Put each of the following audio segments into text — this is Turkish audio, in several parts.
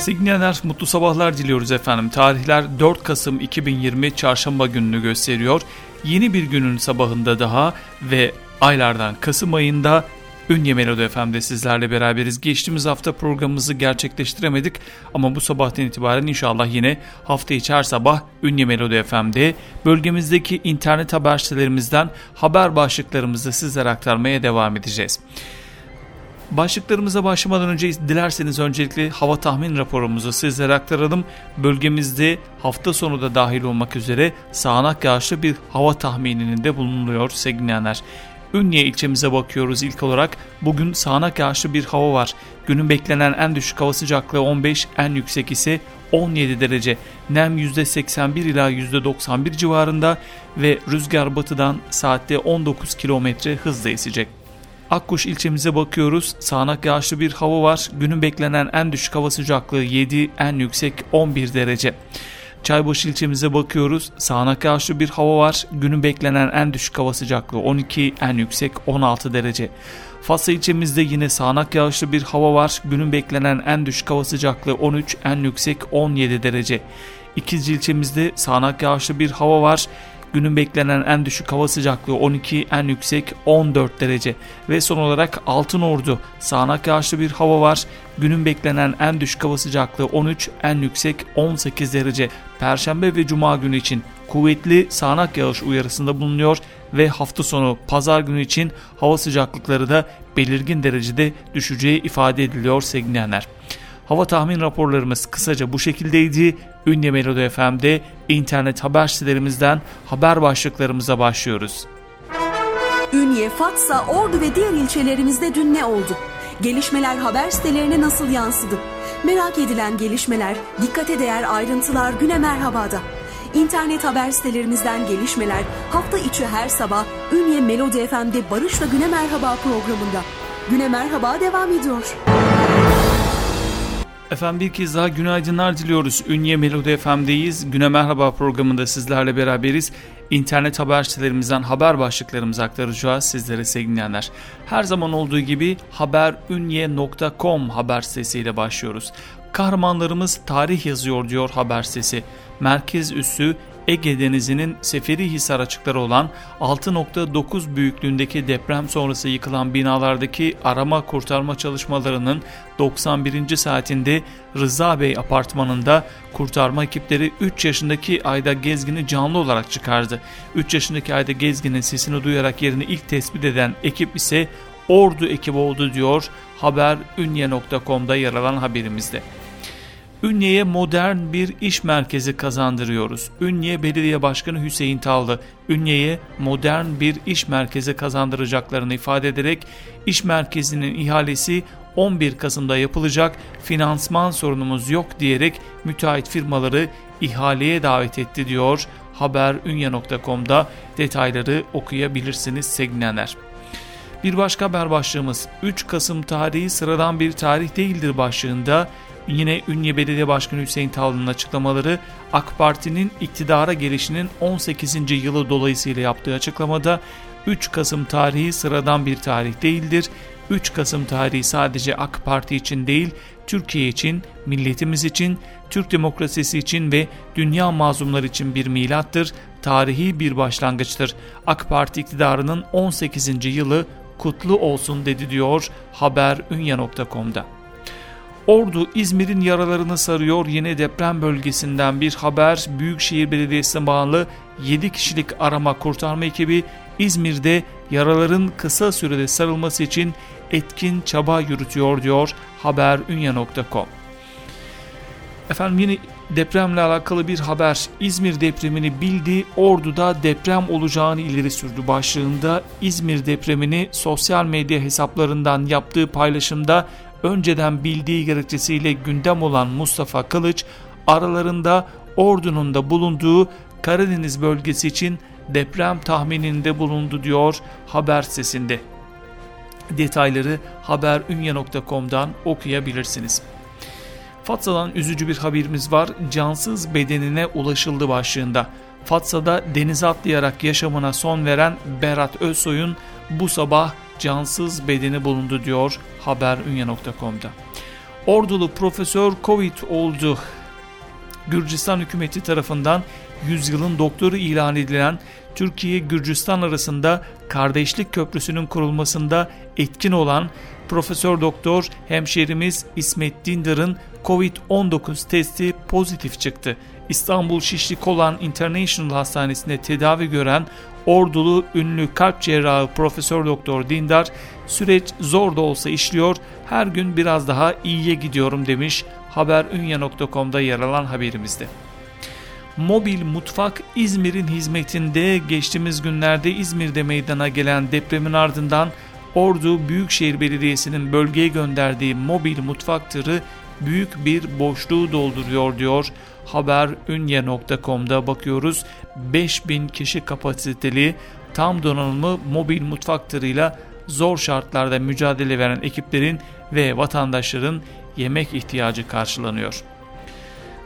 Signaler mutlu sabahlar diliyoruz efendim. Tarihler 4 Kasım 2020 çarşamba gününü gösteriyor. Yeni bir günün sabahında daha ve aylardan Kasım ayında Ünye Melodi FM'de sizlerle beraberiz. Geçtiğimiz hafta programımızı gerçekleştiremedik ama bu sabahtan itibaren inşallah yine hafta içi her sabah Ünye Melodi FM'de bölgemizdeki internet haber sitelerimizden haber başlıklarımızı sizlere aktarmaya devam edeceğiz. Başlıklarımıza başlamadan önce dilerseniz öncelikle hava tahmin raporumuzu sizlere aktaralım. Bölgemizde hafta sonu da dahil olmak üzere sağanak yağışlı bir hava tahmininin de bulunuyor sevgili Ünye ilçemize bakıyoruz ilk olarak. Bugün sağanak yağışlı bir hava var. Günün beklenen en düşük hava sıcaklığı 15, en yüksek ise 17 derece. Nem %81 ila %91 civarında ve rüzgar batıdan saatte 19 km hızla esecek. Akkuş ilçemize bakıyoruz. Sağanak yağışlı bir hava var. Günün beklenen en düşük hava sıcaklığı 7, en yüksek 11 derece. Çaybaşı ilçemize bakıyoruz. Sağanak yağışlı bir hava var. Günün beklenen en düşük hava sıcaklığı 12, en yüksek 16 derece. Fatsa ilçemizde yine sağanak yağışlı bir hava var. Günün beklenen en düşük hava sıcaklığı 13, en yüksek 17 derece. İkizce ilçemizde sağanak yağışlı bir hava var. Günün beklenen en düşük hava sıcaklığı 12, en yüksek 14 derece. Ve son olarak Altın Ordu sağanak yağışlı bir hava var. Günün beklenen en düşük hava sıcaklığı 13, en yüksek 18 derece. Perşembe ve Cuma günü için kuvvetli sağanak yağış uyarısında bulunuyor ve hafta sonu pazar günü için hava sıcaklıkları da belirgin derecede düşeceği ifade ediliyor sevgili Hava tahmin raporlarımız kısaca bu şekildeydi. Ünye Melodi FM'de internet haber sitelerimizden haber başlıklarımıza başlıyoruz. Ünye, Fatsa, Ordu ve diğer ilçelerimizde dün ne oldu? Gelişmeler haber sitelerine nasıl yansıdı? Merak edilen gelişmeler, dikkate değer ayrıntılar güne merhabada. İnternet haber sitelerimizden gelişmeler hafta içi her sabah Ünye Melodi FM'de Barış'la Güne Merhaba programında. Güne Merhaba devam ediyor. Efendim bir kez daha günaydınlar diliyoruz. Ünye Melodi FM'deyiz. Güne Merhaba programında sizlerle beraberiz. İnternet haber sitelerimizden haber başlıklarımızı aktaracağız sizlere sevgilenler. Her zaman olduğu gibi haberünye.com haber sitesiyle başlıyoruz. Kahramanlarımız tarih yazıyor diyor haber sitesi. Merkez üssü Ege Denizi'nin Seferihisar açıkları olan 6.9 büyüklüğündeki deprem sonrası yıkılan binalardaki arama kurtarma çalışmalarının 91. saatinde Rıza Bey apartmanında kurtarma ekipleri 3 yaşındaki Ayda Gezgin'i canlı olarak çıkardı. 3 yaşındaki Ayda Gezgin'in sesini duyarak yerini ilk tespit eden ekip ise Ordu ekibi oldu diyor haber ünye.com'da yer alan haberimizde. Ünye'ye modern bir iş merkezi kazandırıyoruz. Ünye Belediye Başkanı Hüseyin Tavlı, Ünye'ye modern bir iş merkezi kazandıracaklarını ifade ederek iş merkezinin ihalesi 11 Kasım'da yapılacak finansman sorunumuz yok diyerek müteahhit firmaları ihaleye davet etti diyor. Haber ünye.com'da detayları okuyabilirsiniz sevgilenler. Bir başka haber başlığımız 3 Kasım tarihi sıradan bir tarih değildir başlığında Yine Ünye Belediye Başkanı Hüseyin Tavlı'nın açıklamaları AK Parti'nin iktidara gelişinin 18. yılı dolayısıyla yaptığı açıklamada 3 Kasım tarihi sıradan bir tarih değildir. 3 Kasım tarihi sadece AK Parti için değil, Türkiye için, milletimiz için, Türk demokrasisi için ve dünya mazlumları için bir milattır, tarihi bir başlangıçtır. AK Parti iktidarının 18. yılı kutlu olsun dedi diyor haber ünya.com'da. Ordu İzmir'in yaralarını sarıyor. Yine deprem bölgesinden bir haber. Büyükşehir Belediyesi'ne bağlı 7 kişilik arama kurtarma ekibi İzmir'de yaraların kısa sürede sarılması için etkin çaba yürütüyor diyor haberunya.com. Efendim yine depremle alakalı bir haber. İzmir depremini bildi, Ordu'da deprem olacağını ileri sürdü başlığında İzmir depremini sosyal medya hesaplarından yaptığı paylaşımda önceden bildiği gerekçesiyle gündem olan Mustafa Kılıç aralarında ordunun da bulunduğu Karadeniz bölgesi için deprem tahmininde bulundu diyor haber sesinde. Detayları haberünye.com'dan okuyabilirsiniz. Fatsa'dan üzücü bir haberimiz var. Cansız bedenine ulaşıldı başlığında. Fatsa'da denize atlayarak yaşamına son veren Berat Özsoy'un bu sabah cansız bedeni bulundu diyor haberünye.com'da. Ordulu profesör Covid oldu. Gürcistan hükümeti tarafından yüzyılın doktoru ilan edilen Türkiye-Gürcistan arasında kardeşlik köprüsünün kurulmasında etkin olan Profesör Doktor hemşerimiz İsmet Dindar'ın Covid-19 testi pozitif çıktı. İstanbul Şişli Kolan International Hastanesi'nde tedavi gören Ordulu ünlü kalp cerrahı Profesör Doktor Dindar süreç zor da olsa işliyor her gün biraz daha iyiye gidiyorum demiş haberünya.com'da yer alan haberimizde. Mobil Mutfak İzmir'in hizmetinde geçtiğimiz günlerde İzmir'de meydana gelen depremin ardından Ordu Büyükşehir Belediyesi'nin bölgeye gönderdiği mobil mutfak tırı büyük bir boşluğu dolduruyor diyor. Haberünye.com'da bakıyoruz 5000 kişi kapasiteli tam donanımlı mobil mutfak tırıyla zor şartlarda mücadele veren ekiplerin ve vatandaşların yemek ihtiyacı karşılanıyor.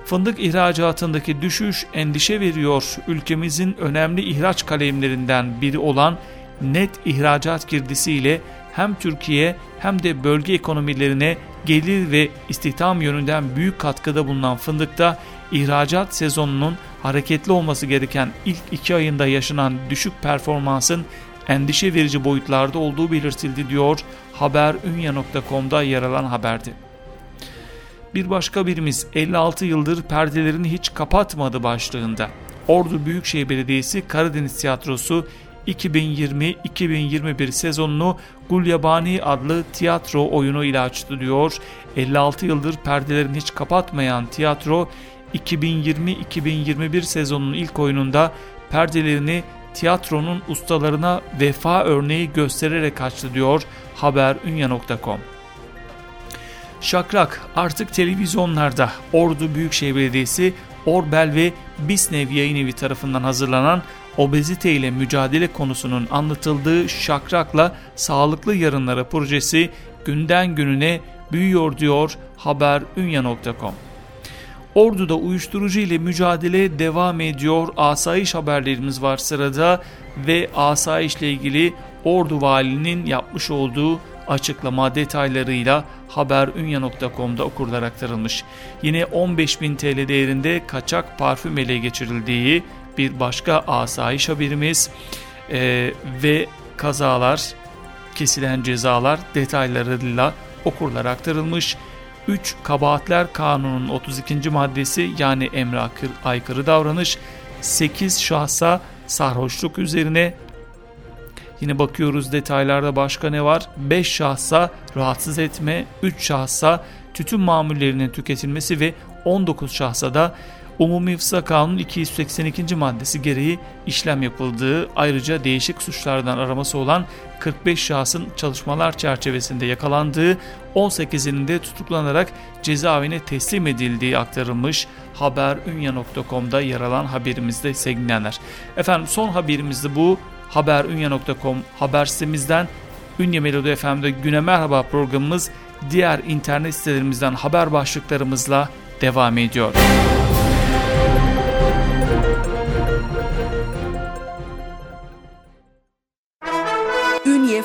Fındık ihracatındaki düşüş endişe veriyor. Ülkemizin önemli ihraç kalemlerinden biri olan net ihracat girdisiyle hem Türkiye hem de bölge ekonomilerine gelir ve istihdam yönünden büyük katkıda bulunan fındıkta ihracat sezonunun hareketli olması gereken ilk iki ayında yaşanan düşük performansın endişe verici boyutlarda olduğu belirtildi diyor haberünya.com'da yer alan haberde. Bir başka birimiz 56 yıldır perdelerini hiç kapatmadı başlığında. Ordu Büyükşehir Belediyesi Karadeniz Tiyatrosu 2020-2021 sezonunu Gulyabani adlı tiyatro oyunu ile açtı diyor. 56 yıldır perdelerini hiç kapatmayan tiyatro 2020-2021 sezonunun ilk oyununda perdelerini tiyatronun ustalarına vefa örneği göstererek açtı diyor haberünya.com. Şakrak artık televizyonlarda Ordu Büyükşehir Belediyesi Orbel ve Bisnev yayın evi tarafından hazırlanan obezite ile mücadele konusunun anlatıldığı Şakrak'la Sağlıklı Yarınlara projesi günden gününe büyüyor diyor haberünya.com. Ordu'da uyuşturucu ile mücadele devam ediyor. Asayiş haberlerimiz var sırada ve asayiş ile ilgili Ordu valinin yapmış olduğu açıklama detaylarıyla haberünya.com'da okurlar aktarılmış. Yine 15.000 TL değerinde kaçak parfüm ele geçirildiği bir başka asayiş haberimiz ee, ve kazalar, kesilen cezalar detaylarıyla okurlar aktarılmış. 3 Kabahatler Kanunu'nun 32. maddesi yani emre aykırı davranış 8 şahsa sarhoşluk üzerine Yine bakıyoruz detaylarda başka ne var? 5 şahsa rahatsız etme, 3 şahsa tütün mamullerinin tüketilmesi ve 19 şahsa da Umumi Hıfza Kanunu 282. maddesi gereği işlem yapıldığı ayrıca değişik suçlardan araması olan 45 şahsın çalışmalar çerçevesinde yakalandığı 18'inin de tutuklanarak cezaevine teslim edildiği aktarılmış haberünya.com'da yer alan haberimizde sevgilenler. Efendim son haberimiz de bu haberünya.com haber sitemizden Ünye Melodi FM'de Güne Merhaba programımız diğer internet sitelerimizden haber başlıklarımızla devam ediyor. Ünye,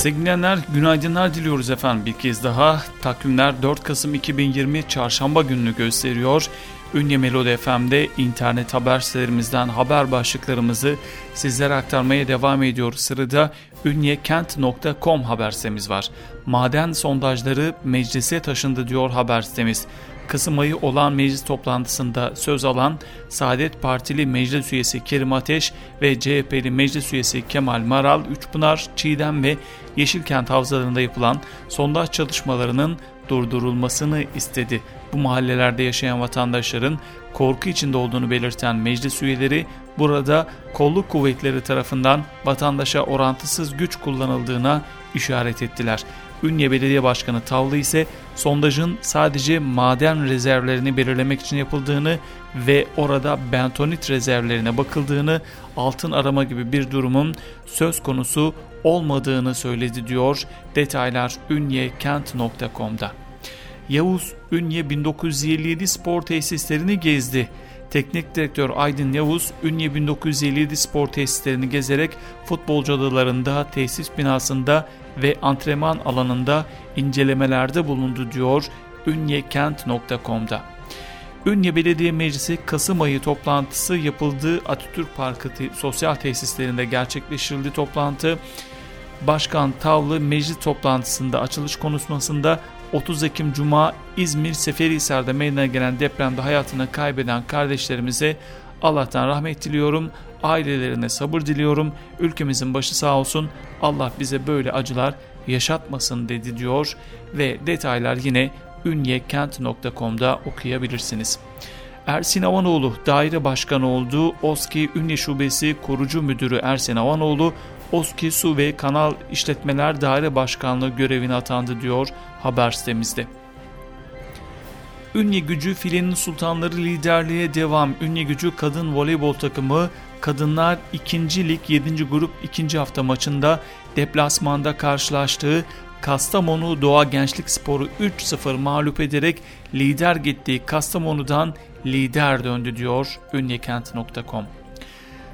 Sevgili günaydınlar diliyoruz efendim bir kez daha. Takvimler 4 Kasım 2020 Çarşamba gününü gösteriyor. Ünye Melodi FM'de internet haber sitelerimizden haber başlıklarımızı sizlere aktarmaya devam ediyoruz. Sırada ünyekent.com haber sitemiz var. Maden sondajları meclise taşındı diyor haber sitemiz. Kasım ayı olan meclis toplantısında söz alan Saadet Partili meclis üyesi Kerim Ateş ve CHP'li meclis üyesi Kemal Maral, Üçpınar, Çiğdem ve Yeşilkent havzalarında yapılan sondaj çalışmalarının durdurulmasını istedi. Bu mahallelerde yaşayan vatandaşların korku içinde olduğunu belirten meclis üyeleri burada kolluk kuvvetleri tarafından vatandaşa orantısız güç kullanıldığına işaret ettiler. Ünye Belediye Başkanı Tavlı ise sondajın sadece maden rezervlerini belirlemek için yapıldığını ve orada bentonit rezervlerine bakıldığını, altın arama gibi bir durumun söz konusu olmadığını söyledi diyor. Detaylar ünyekent.com'da. Yavuz Ünye 1957 spor tesislerini gezdi. Teknik direktör Aydın Yavuz, Ünye 1957 spor tesislerini gezerek futbolcu adalarında, tesis binasında ve antrenman alanında incelemelerde bulundu diyor ünyekent.com'da. Ünye Belediye Meclisi Kasım ayı toplantısı yapıldığı Atatürk Parkı te sosyal tesislerinde gerçekleştirildi toplantı. Başkan Tavlı meclis toplantısında açılış konuşmasında 30 Ekim Cuma İzmir Seferihisar'da meydana gelen depremde hayatını kaybeden kardeşlerimize Allah'tan rahmet diliyorum, ailelerine sabır diliyorum, ülkemizin başı sağ olsun, Allah bize böyle acılar yaşatmasın dedi diyor ve detaylar yine ünyekent.com'da okuyabilirsiniz. Ersin Avanoğlu daire başkanı olduğu OSKİ Ünye Şubesi kurucu müdürü Ersin Avanoğlu OSKİ Su ve Kanal İşletmeler Daire Başkanlığı görevine atandı diyor haber sitemizde. Ünye Gücü filenin sultanları liderliğe devam. Ünye Gücü kadın voleybol takımı Kadınlar 2. Lig 7. grup 2. hafta maçında deplasmanda karşılaştığı Kastamonu Doğa Gençlik Sporu 3-0 mağlup ederek lider gittiği Kastamonu'dan lider döndü diyor ünyekent.com.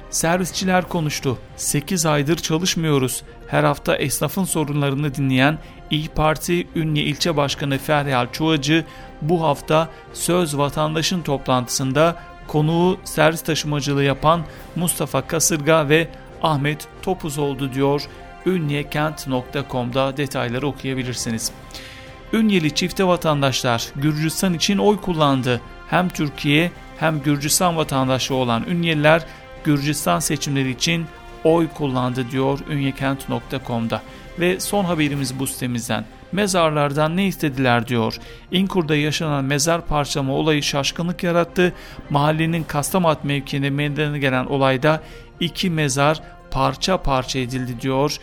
Servisçiler konuştu. 8 aydır çalışmıyoruz. Her hafta esnafın sorunlarını dinleyen İyi Parti Ünye İlçe Başkanı Feryal Çuvacı bu hafta Söz Vatandaşın toplantısında konuğu servis taşımacılığı yapan Mustafa Kasırga ve Ahmet Topuz oldu diyor. Ünyekent.com'da detayları okuyabilirsiniz. Ünyeli çifte vatandaşlar Gürcistan için oy kullandı. Hem Türkiye hem Gürcistan vatandaşı olan Ünyeliler Gürcistan seçimleri için oy kullandı diyor ünyekent.com'da. Ve son haberimiz bu sitemizden. Mezarlardan ne istediler diyor. İnkur'da yaşanan mezar parçalama olayı şaşkınlık yarattı. Mahallenin Kastamat mevkiinde meydana gelen olayda iki mezar parça parça edildi diyor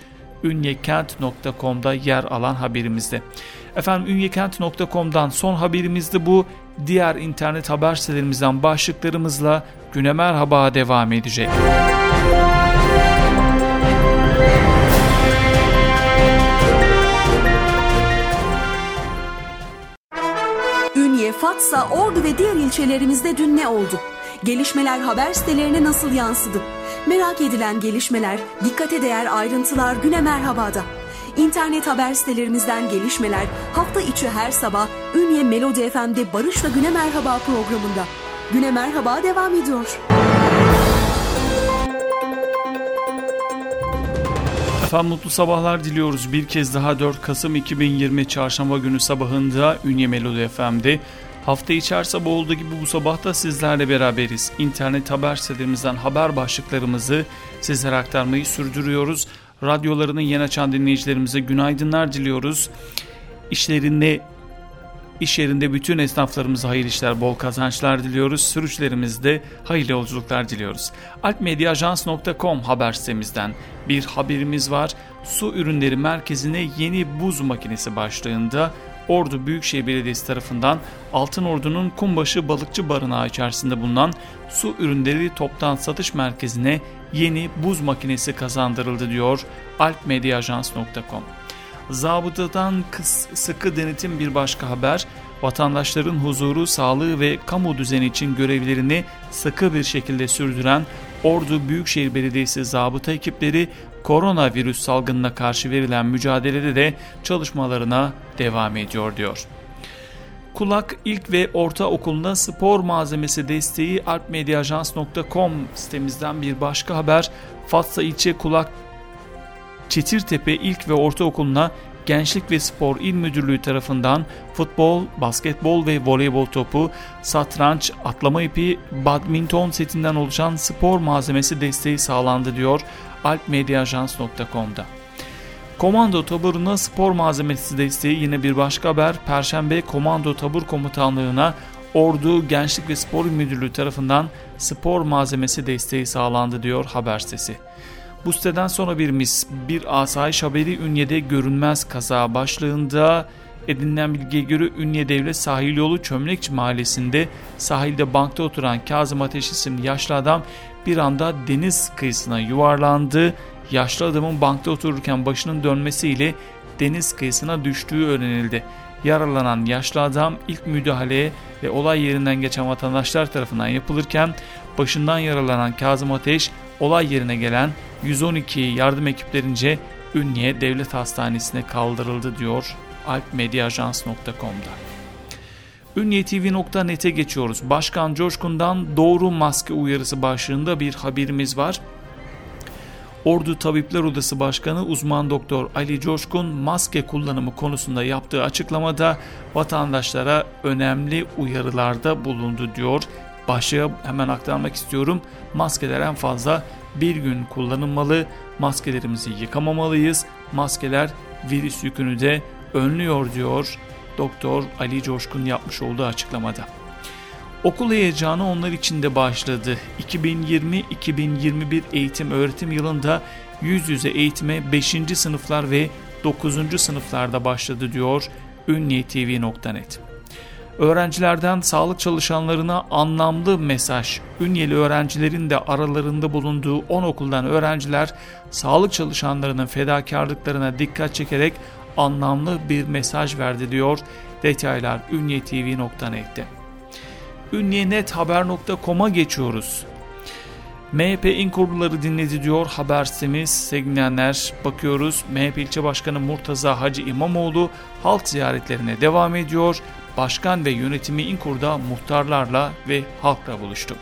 ünyekent.com'da yer alan haberimizde. Efendim ünyekent.com'dan son haberimizde bu. Diğer internet haber sitelerimizden başlıklarımızla güne merhaba devam edecek. Ünye, Fatsa, Ordu ve diğer ilçelerimizde dün ne oldu? Gelişmeler haber sitelerine nasıl yansıdı? Merak edilen gelişmeler, dikkate değer ayrıntılar güne merhabada. İnternet haber sitelerimizden gelişmeler hafta içi her sabah Ünye Melodi FM'de Barış'la Güne Merhaba programında. Güne Merhaba devam ediyor. Efendim mutlu sabahlar diliyoruz. Bir kez daha 4 Kasım 2020 Çarşamba günü sabahında Ünye Melodi FM'de Hafta içi her sabah olduğu gibi bu sabah da sizlerle beraberiz. İnternet haber sitelerimizden haber başlıklarımızı sizlere aktarmayı sürdürüyoruz. Radyolarını yeni açan dinleyicilerimize günaydınlar diliyoruz. İşlerinde İş yerinde bütün esnaflarımıza hayırlı işler, bol kazançlar diliyoruz. Sürücülerimizde hayırlı yolculuklar diliyoruz. Alpmediaajans.com haber sitemizden bir haberimiz var. Su ürünleri merkezine yeni buz makinesi başlığında Ordu Büyükşehir Belediyesi tarafından Altın Ordu'nun Kumbaşı Balıkçı Barınağı içerisinde bulunan su ürünleri toptan satış merkezine yeni buz makinesi kazandırıldı diyor alpmediaajans.com. Zabıtadan sıkı denetim bir başka haber, vatandaşların huzuru, sağlığı ve kamu düzeni için görevlerini sıkı bir şekilde sürdüren Ordu Büyükşehir Belediyesi zabıta ekipleri koronavirüs salgınına karşı verilen mücadelede de çalışmalarına devam ediyor diyor. Kulak İlk ve Orta Okulu'nda spor malzemesi desteği alpmediaajans.com sitemizden bir başka haber. Fatsa ilçe Kulak Çetirtepe İlk ve Ortaokulu'na Gençlik ve Spor İl Müdürlüğü tarafından futbol, basketbol ve voleybol topu, satranç, atlama ipi, badminton setinden oluşan spor malzemesi desteği sağlandı diyor alpmediaajans.com'da. Komando taburuna spor malzemesi desteği yine bir başka haber. Perşembe Komando Tabur Komutanlığı'na Ordu Gençlik ve Spor Müdürlüğü tarafından spor malzemesi desteği sağlandı diyor haber sitesi. Bu siteden sonra bir mis, bir asayiş haberi Ünye'de görünmez kaza başlığında edinilen bilgiye göre Ünye Devlet Sahil Yolu Çömlekçi Mahallesi'nde sahilde bankta oturan Kazım Ateş isimli yaşlı adam bir anda deniz kıyısına yuvarlandı. Yaşlı adamın bankta otururken başının dönmesiyle deniz kıyısına düştüğü öğrenildi. Yaralanan yaşlı adam ilk müdahaleye ve olay yerinden geçen vatandaşlar tarafından yapılırken başından yaralanan Kazım Ateş olay yerine gelen 112 yardım ekiplerince Ünye Devlet Hastanesi'ne kaldırıldı diyor alpmediaajans.com'da. Ünyetv.net'e geçiyoruz. Başkan Coşkun'dan doğru maske uyarısı başlığında bir haberimiz var. Ordu Tabipler Odası Başkanı uzman doktor Ali Coşkun maske kullanımı konusunda yaptığı açıklamada vatandaşlara önemli uyarılarda bulundu diyor. Başlığa hemen aktarmak istiyorum. Maskeler en fazla bir gün kullanılmalı, maskelerimizi yıkamamalıyız, maskeler virüs yükünü de önlüyor diyor Doktor Ali Coşkun yapmış olduğu açıklamada. Okul heyecanı onlar için de başladı. 2020-2021 eğitim öğretim yılında yüz yüze eğitime 5. sınıflar ve 9. sınıflarda başladı diyor ünyetv.net. Öğrencilerden sağlık çalışanlarına anlamlı mesaj. Ünyeli öğrencilerin de aralarında bulunduğu 10 okuldan öğrenciler sağlık çalışanlarının fedakarlıklarına dikkat çekerek anlamlı bir mesaj verdi diyor. Detaylar ünyetv.net'te. Ünyenethaber.com'a geçiyoruz. MHP İl kurulları dinledi diyor haber sitemiz. Sevgilenler bakıyoruz. MHP ilçe başkanı Murtaza Hacı İmamoğlu halk ziyaretlerine devam ediyor. Başkan ve yönetimi İnkur'da muhtarlarla ve halkla buluştu.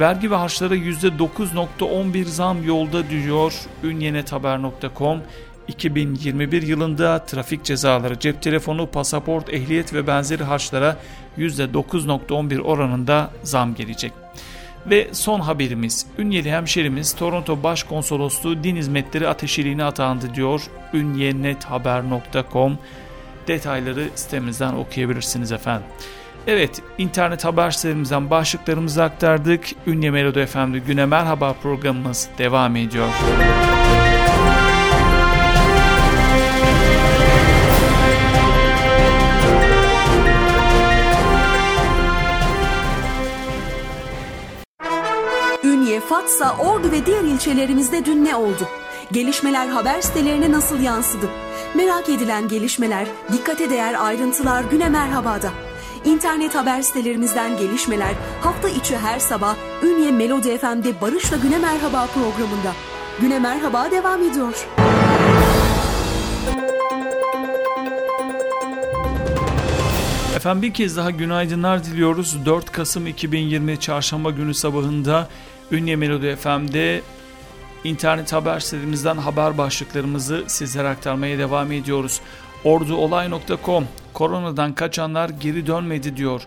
Vergi ve harçlara %9.11 zam yolda diyor ünyenethaber.com. 2021 yılında trafik cezaları, cep telefonu, pasaport, ehliyet ve benzeri harçlara %9.11 oranında zam gelecek. Ve son haberimiz, Ünyeli hemşerimiz Toronto Başkonsolosluğu Din Hizmetleri Ateşiliğine atandı diyor ünyenethaber.com Detayları sitemizden okuyabilirsiniz efendim. Evet, internet haber sitelerimizden başlıklarımızı aktardık. Ünye Melodi FM'de Güne Merhaba programımız devam ediyor. Müzik Fatsa, Ordu ve diğer ilçelerimizde dün ne oldu? Gelişmeler haber sitelerine nasıl yansıdı? Merak edilen gelişmeler, dikkate değer ayrıntılar güne merhabada. İnternet haber sitelerimizden gelişmeler hafta içi her sabah Ünye Melodi FM'de Barış'la Güne Merhaba programında. Güne Merhaba devam ediyor. Efendim bir kez daha günaydınlar diliyoruz. 4 Kasım 2020 Çarşamba günü sabahında Ünye Melodi FM'de internet haber sitelerimizden haber başlıklarımızı sizlere aktarmaya devam ediyoruz. Orduolay.com Koronadan kaçanlar geri dönmedi diyor.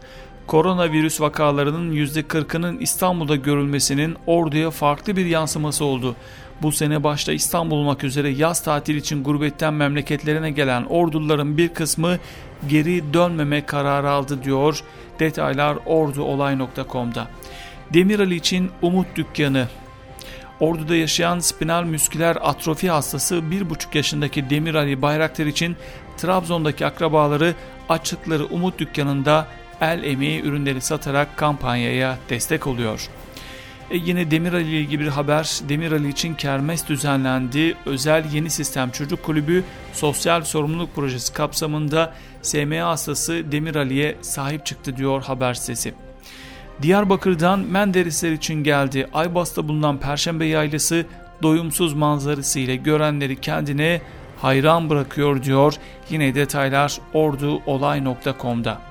Koronavirüs vakalarının %40'ının İstanbul'da görülmesinin orduya farklı bir yansıması oldu. Bu sene başta İstanbul olmak üzere yaz tatil için gurbetten memleketlerine gelen orduların bir kısmı geri dönmeme kararı aldı diyor. Detaylar orduolay.com'da. Demirali için Umut Dükkanı Ordu'da yaşayan spinal müsküler atrofi hastası 1,5 yaşındaki Demir Ali Bayraktar için Trabzon'daki akrabaları açtıkları Umut Dükkanı'nda el emeği ürünleri satarak kampanyaya destek oluyor. E yine Demir Ali ile ilgili bir haber. Demir Ali için kermes düzenlendi. Özel Yeni Sistem Çocuk Kulübü Sosyal Sorumluluk Projesi kapsamında SMA hastası Demir Ali'ye sahip çıktı diyor haber sitesi. Diyarbakır'dan Menderesler için geldi. Aybas'ta bulunan Perşembe Yaylası doyumsuz manzarası ile görenleri kendine hayran bırakıyor diyor. Yine detaylar orduolay.com'da.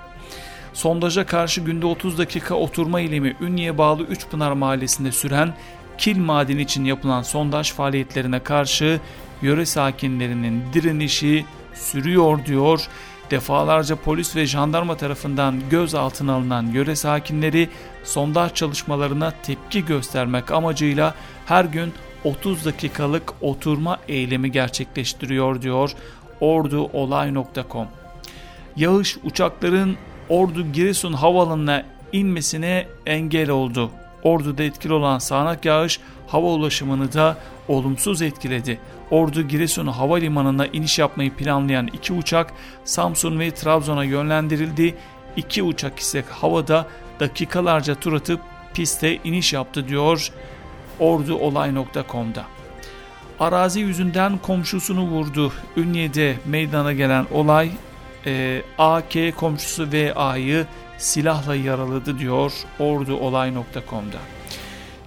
Sondaja karşı günde 30 dakika oturma eylemi Ünye'ye bağlı Üçpınar Mahallesi'nde süren kil madeni için yapılan sondaj faaliyetlerine karşı yöre sakinlerinin direnişi sürüyor diyor. Defalarca polis ve jandarma tarafından gözaltına alınan yöre sakinleri sondaj çalışmalarına tepki göstermek amacıyla her gün 30 dakikalık oturma eylemi gerçekleştiriyor diyor orduolay.com. Yağış uçakların Ordu Giresun havaalanına inmesine engel oldu. Ordu'da etkili olan sağanak yağış hava ulaşımını da olumsuz etkiledi. Ordu Giresun Havalimanı'na iniş yapmayı planlayan iki uçak Samsun ve Trabzon'a yönlendirildi. İki uçak ise havada dakikalarca tur atıp piste iniş yaptı diyor orduolay.com'da. Arazi yüzünden komşusunu vurdu. Ünye'de meydana gelen olay e, AK komşusu VA'yı silahla yaraladı diyor orduolay.com'da.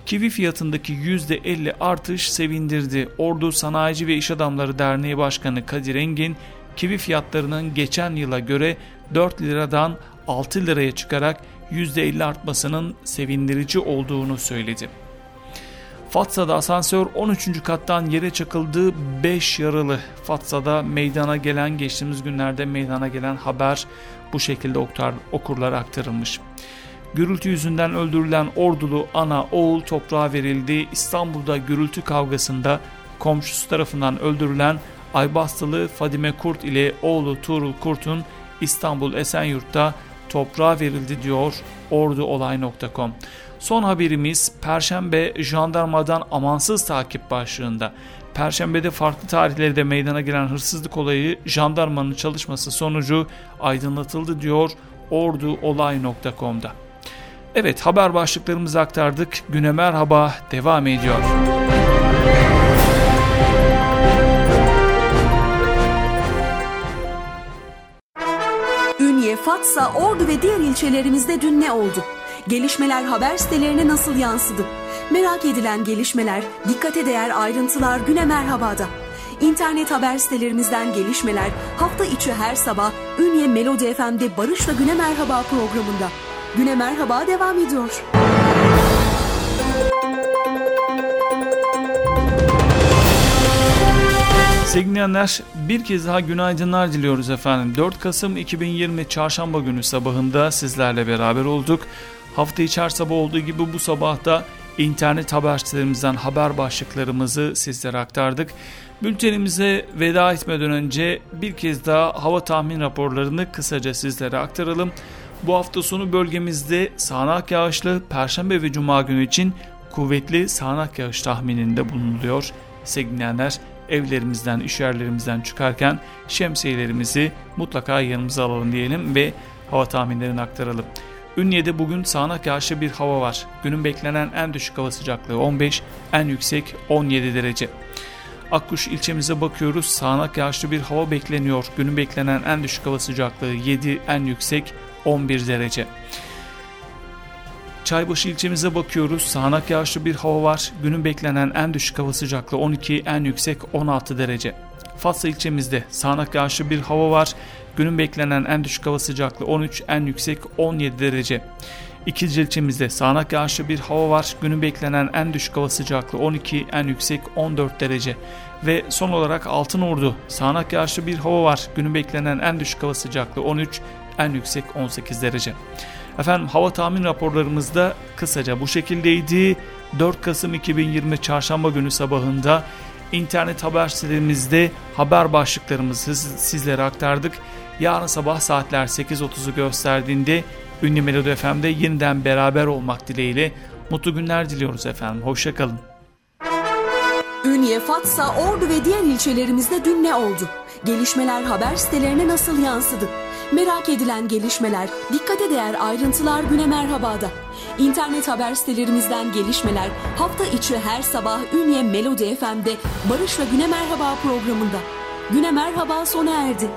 Kivi fiyatındaki %50 artış sevindirdi. Ordu Sanayici ve İş Adamları Derneği Başkanı Kadir Engin, kivi fiyatlarının geçen yıla göre 4 liradan 6 liraya çıkarak %50 artmasının sevindirici olduğunu söyledi. Fatsa'da asansör 13. kattan yere çakıldı 5 yaralı. Fatsa'da meydana gelen geçtiğimiz günlerde meydana gelen haber bu şekilde okurlara aktarılmış. Gürültü yüzünden öldürülen ordulu ana oğul toprağa verildi. İstanbul'da gürültü kavgasında komşusu tarafından öldürülen Aybastılı Fadime Kurt ile oğlu Tuğrul Kurt'un İstanbul Esenyurt'ta toprağa verildi diyor orduolay.com. Son haberimiz Perşembe jandarmadan amansız takip başlığında. Perşembede farklı tarihlerde meydana gelen hırsızlık olayı jandarmanın çalışması sonucu aydınlatıldı diyor orduolay.com'da. Evet haber başlıklarımızı aktardık. Güne merhaba devam ediyor. Ünye, Fatsa, Ordu ve diğer ilçelerimizde dün ne oldu? Gelişmeler haber sitelerine nasıl yansıdı? Merak edilen gelişmeler, dikkate değer ayrıntılar Güne Merhaba'da. İnternet haber sitelerimizden gelişmeler hafta içi her sabah Ünye Melodi FM'de Barış'la Güne Merhaba programında. Güne Merhaba devam ediyor. Sevgili bir kez daha günaydınlar diliyoruz efendim. 4 Kasım 2020 Çarşamba günü sabahında sizlerle beraber olduk. Hafta içi sabah olduğu gibi bu sabahta internet haber sitelerimizden haber başlıklarımızı sizlere aktardık. Bültenimize veda etmeden önce bir kez daha hava tahmin raporlarını kısaca sizlere aktaralım. Bu hafta sonu bölgemizde sağanak yağışlı Perşembe ve Cuma günü için kuvvetli sağanak yağış tahmininde bulunuluyor. Sevgili evlerimizden, iş yerlerimizden çıkarken şemsiyelerimizi mutlaka yanımıza alalım diyelim ve hava tahminlerini aktaralım. Ünye'de bugün sağanak yağışlı bir hava var. Günün beklenen en düşük hava sıcaklığı 15, en yüksek 17 derece. Akkuş ilçemize bakıyoruz. Sağanak yağışlı bir hava bekleniyor. Günün beklenen en düşük hava sıcaklığı 7, en yüksek 11 derece. Çaybaşı ilçemize bakıyoruz. Sağanak yağışlı bir hava var. Günün beklenen en düşük hava sıcaklığı 12, en yüksek 16 derece. Fatsa ilçemizde sağanak yağışlı bir hava var. Günün beklenen en düşük hava sıcaklığı 13, en yüksek 17 derece. İkizce ilçemizde sağanak yağışlı bir hava var. Günün beklenen en düşük hava sıcaklığı 12, en yüksek 14 derece. Ve son olarak Altınordu sağanak yağışlı bir hava var. Günün beklenen en düşük hava sıcaklığı 13, en yüksek 18 derece. Efendim hava tahmin raporlarımızda kısaca bu şekildeydi. 4 Kasım 2020 Çarşamba günü sabahında internet haber sitelerimizde haber başlıklarımızı sizlere aktardık. Yarın sabah saatler 8.30'u gösterdiğinde Ünlü Melodi FM'de yeniden beraber olmak dileğiyle mutlu günler diliyoruz efendim. Hoşçakalın. Ünye, Fatsa, Ordu ve diğer ilçelerimizde dün ne oldu? Gelişmeler haber sitelerine nasıl yansıdı? Merak edilen gelişmeler, dikkate değer ayrıntılar Güne Merhaba'da. İnternet haber sitelerimizden gelişmeler hafta içi her sabah Ünye Melodi FM'de Barış ve Güne Merhaba programında. Güne Merhaba sona erdi.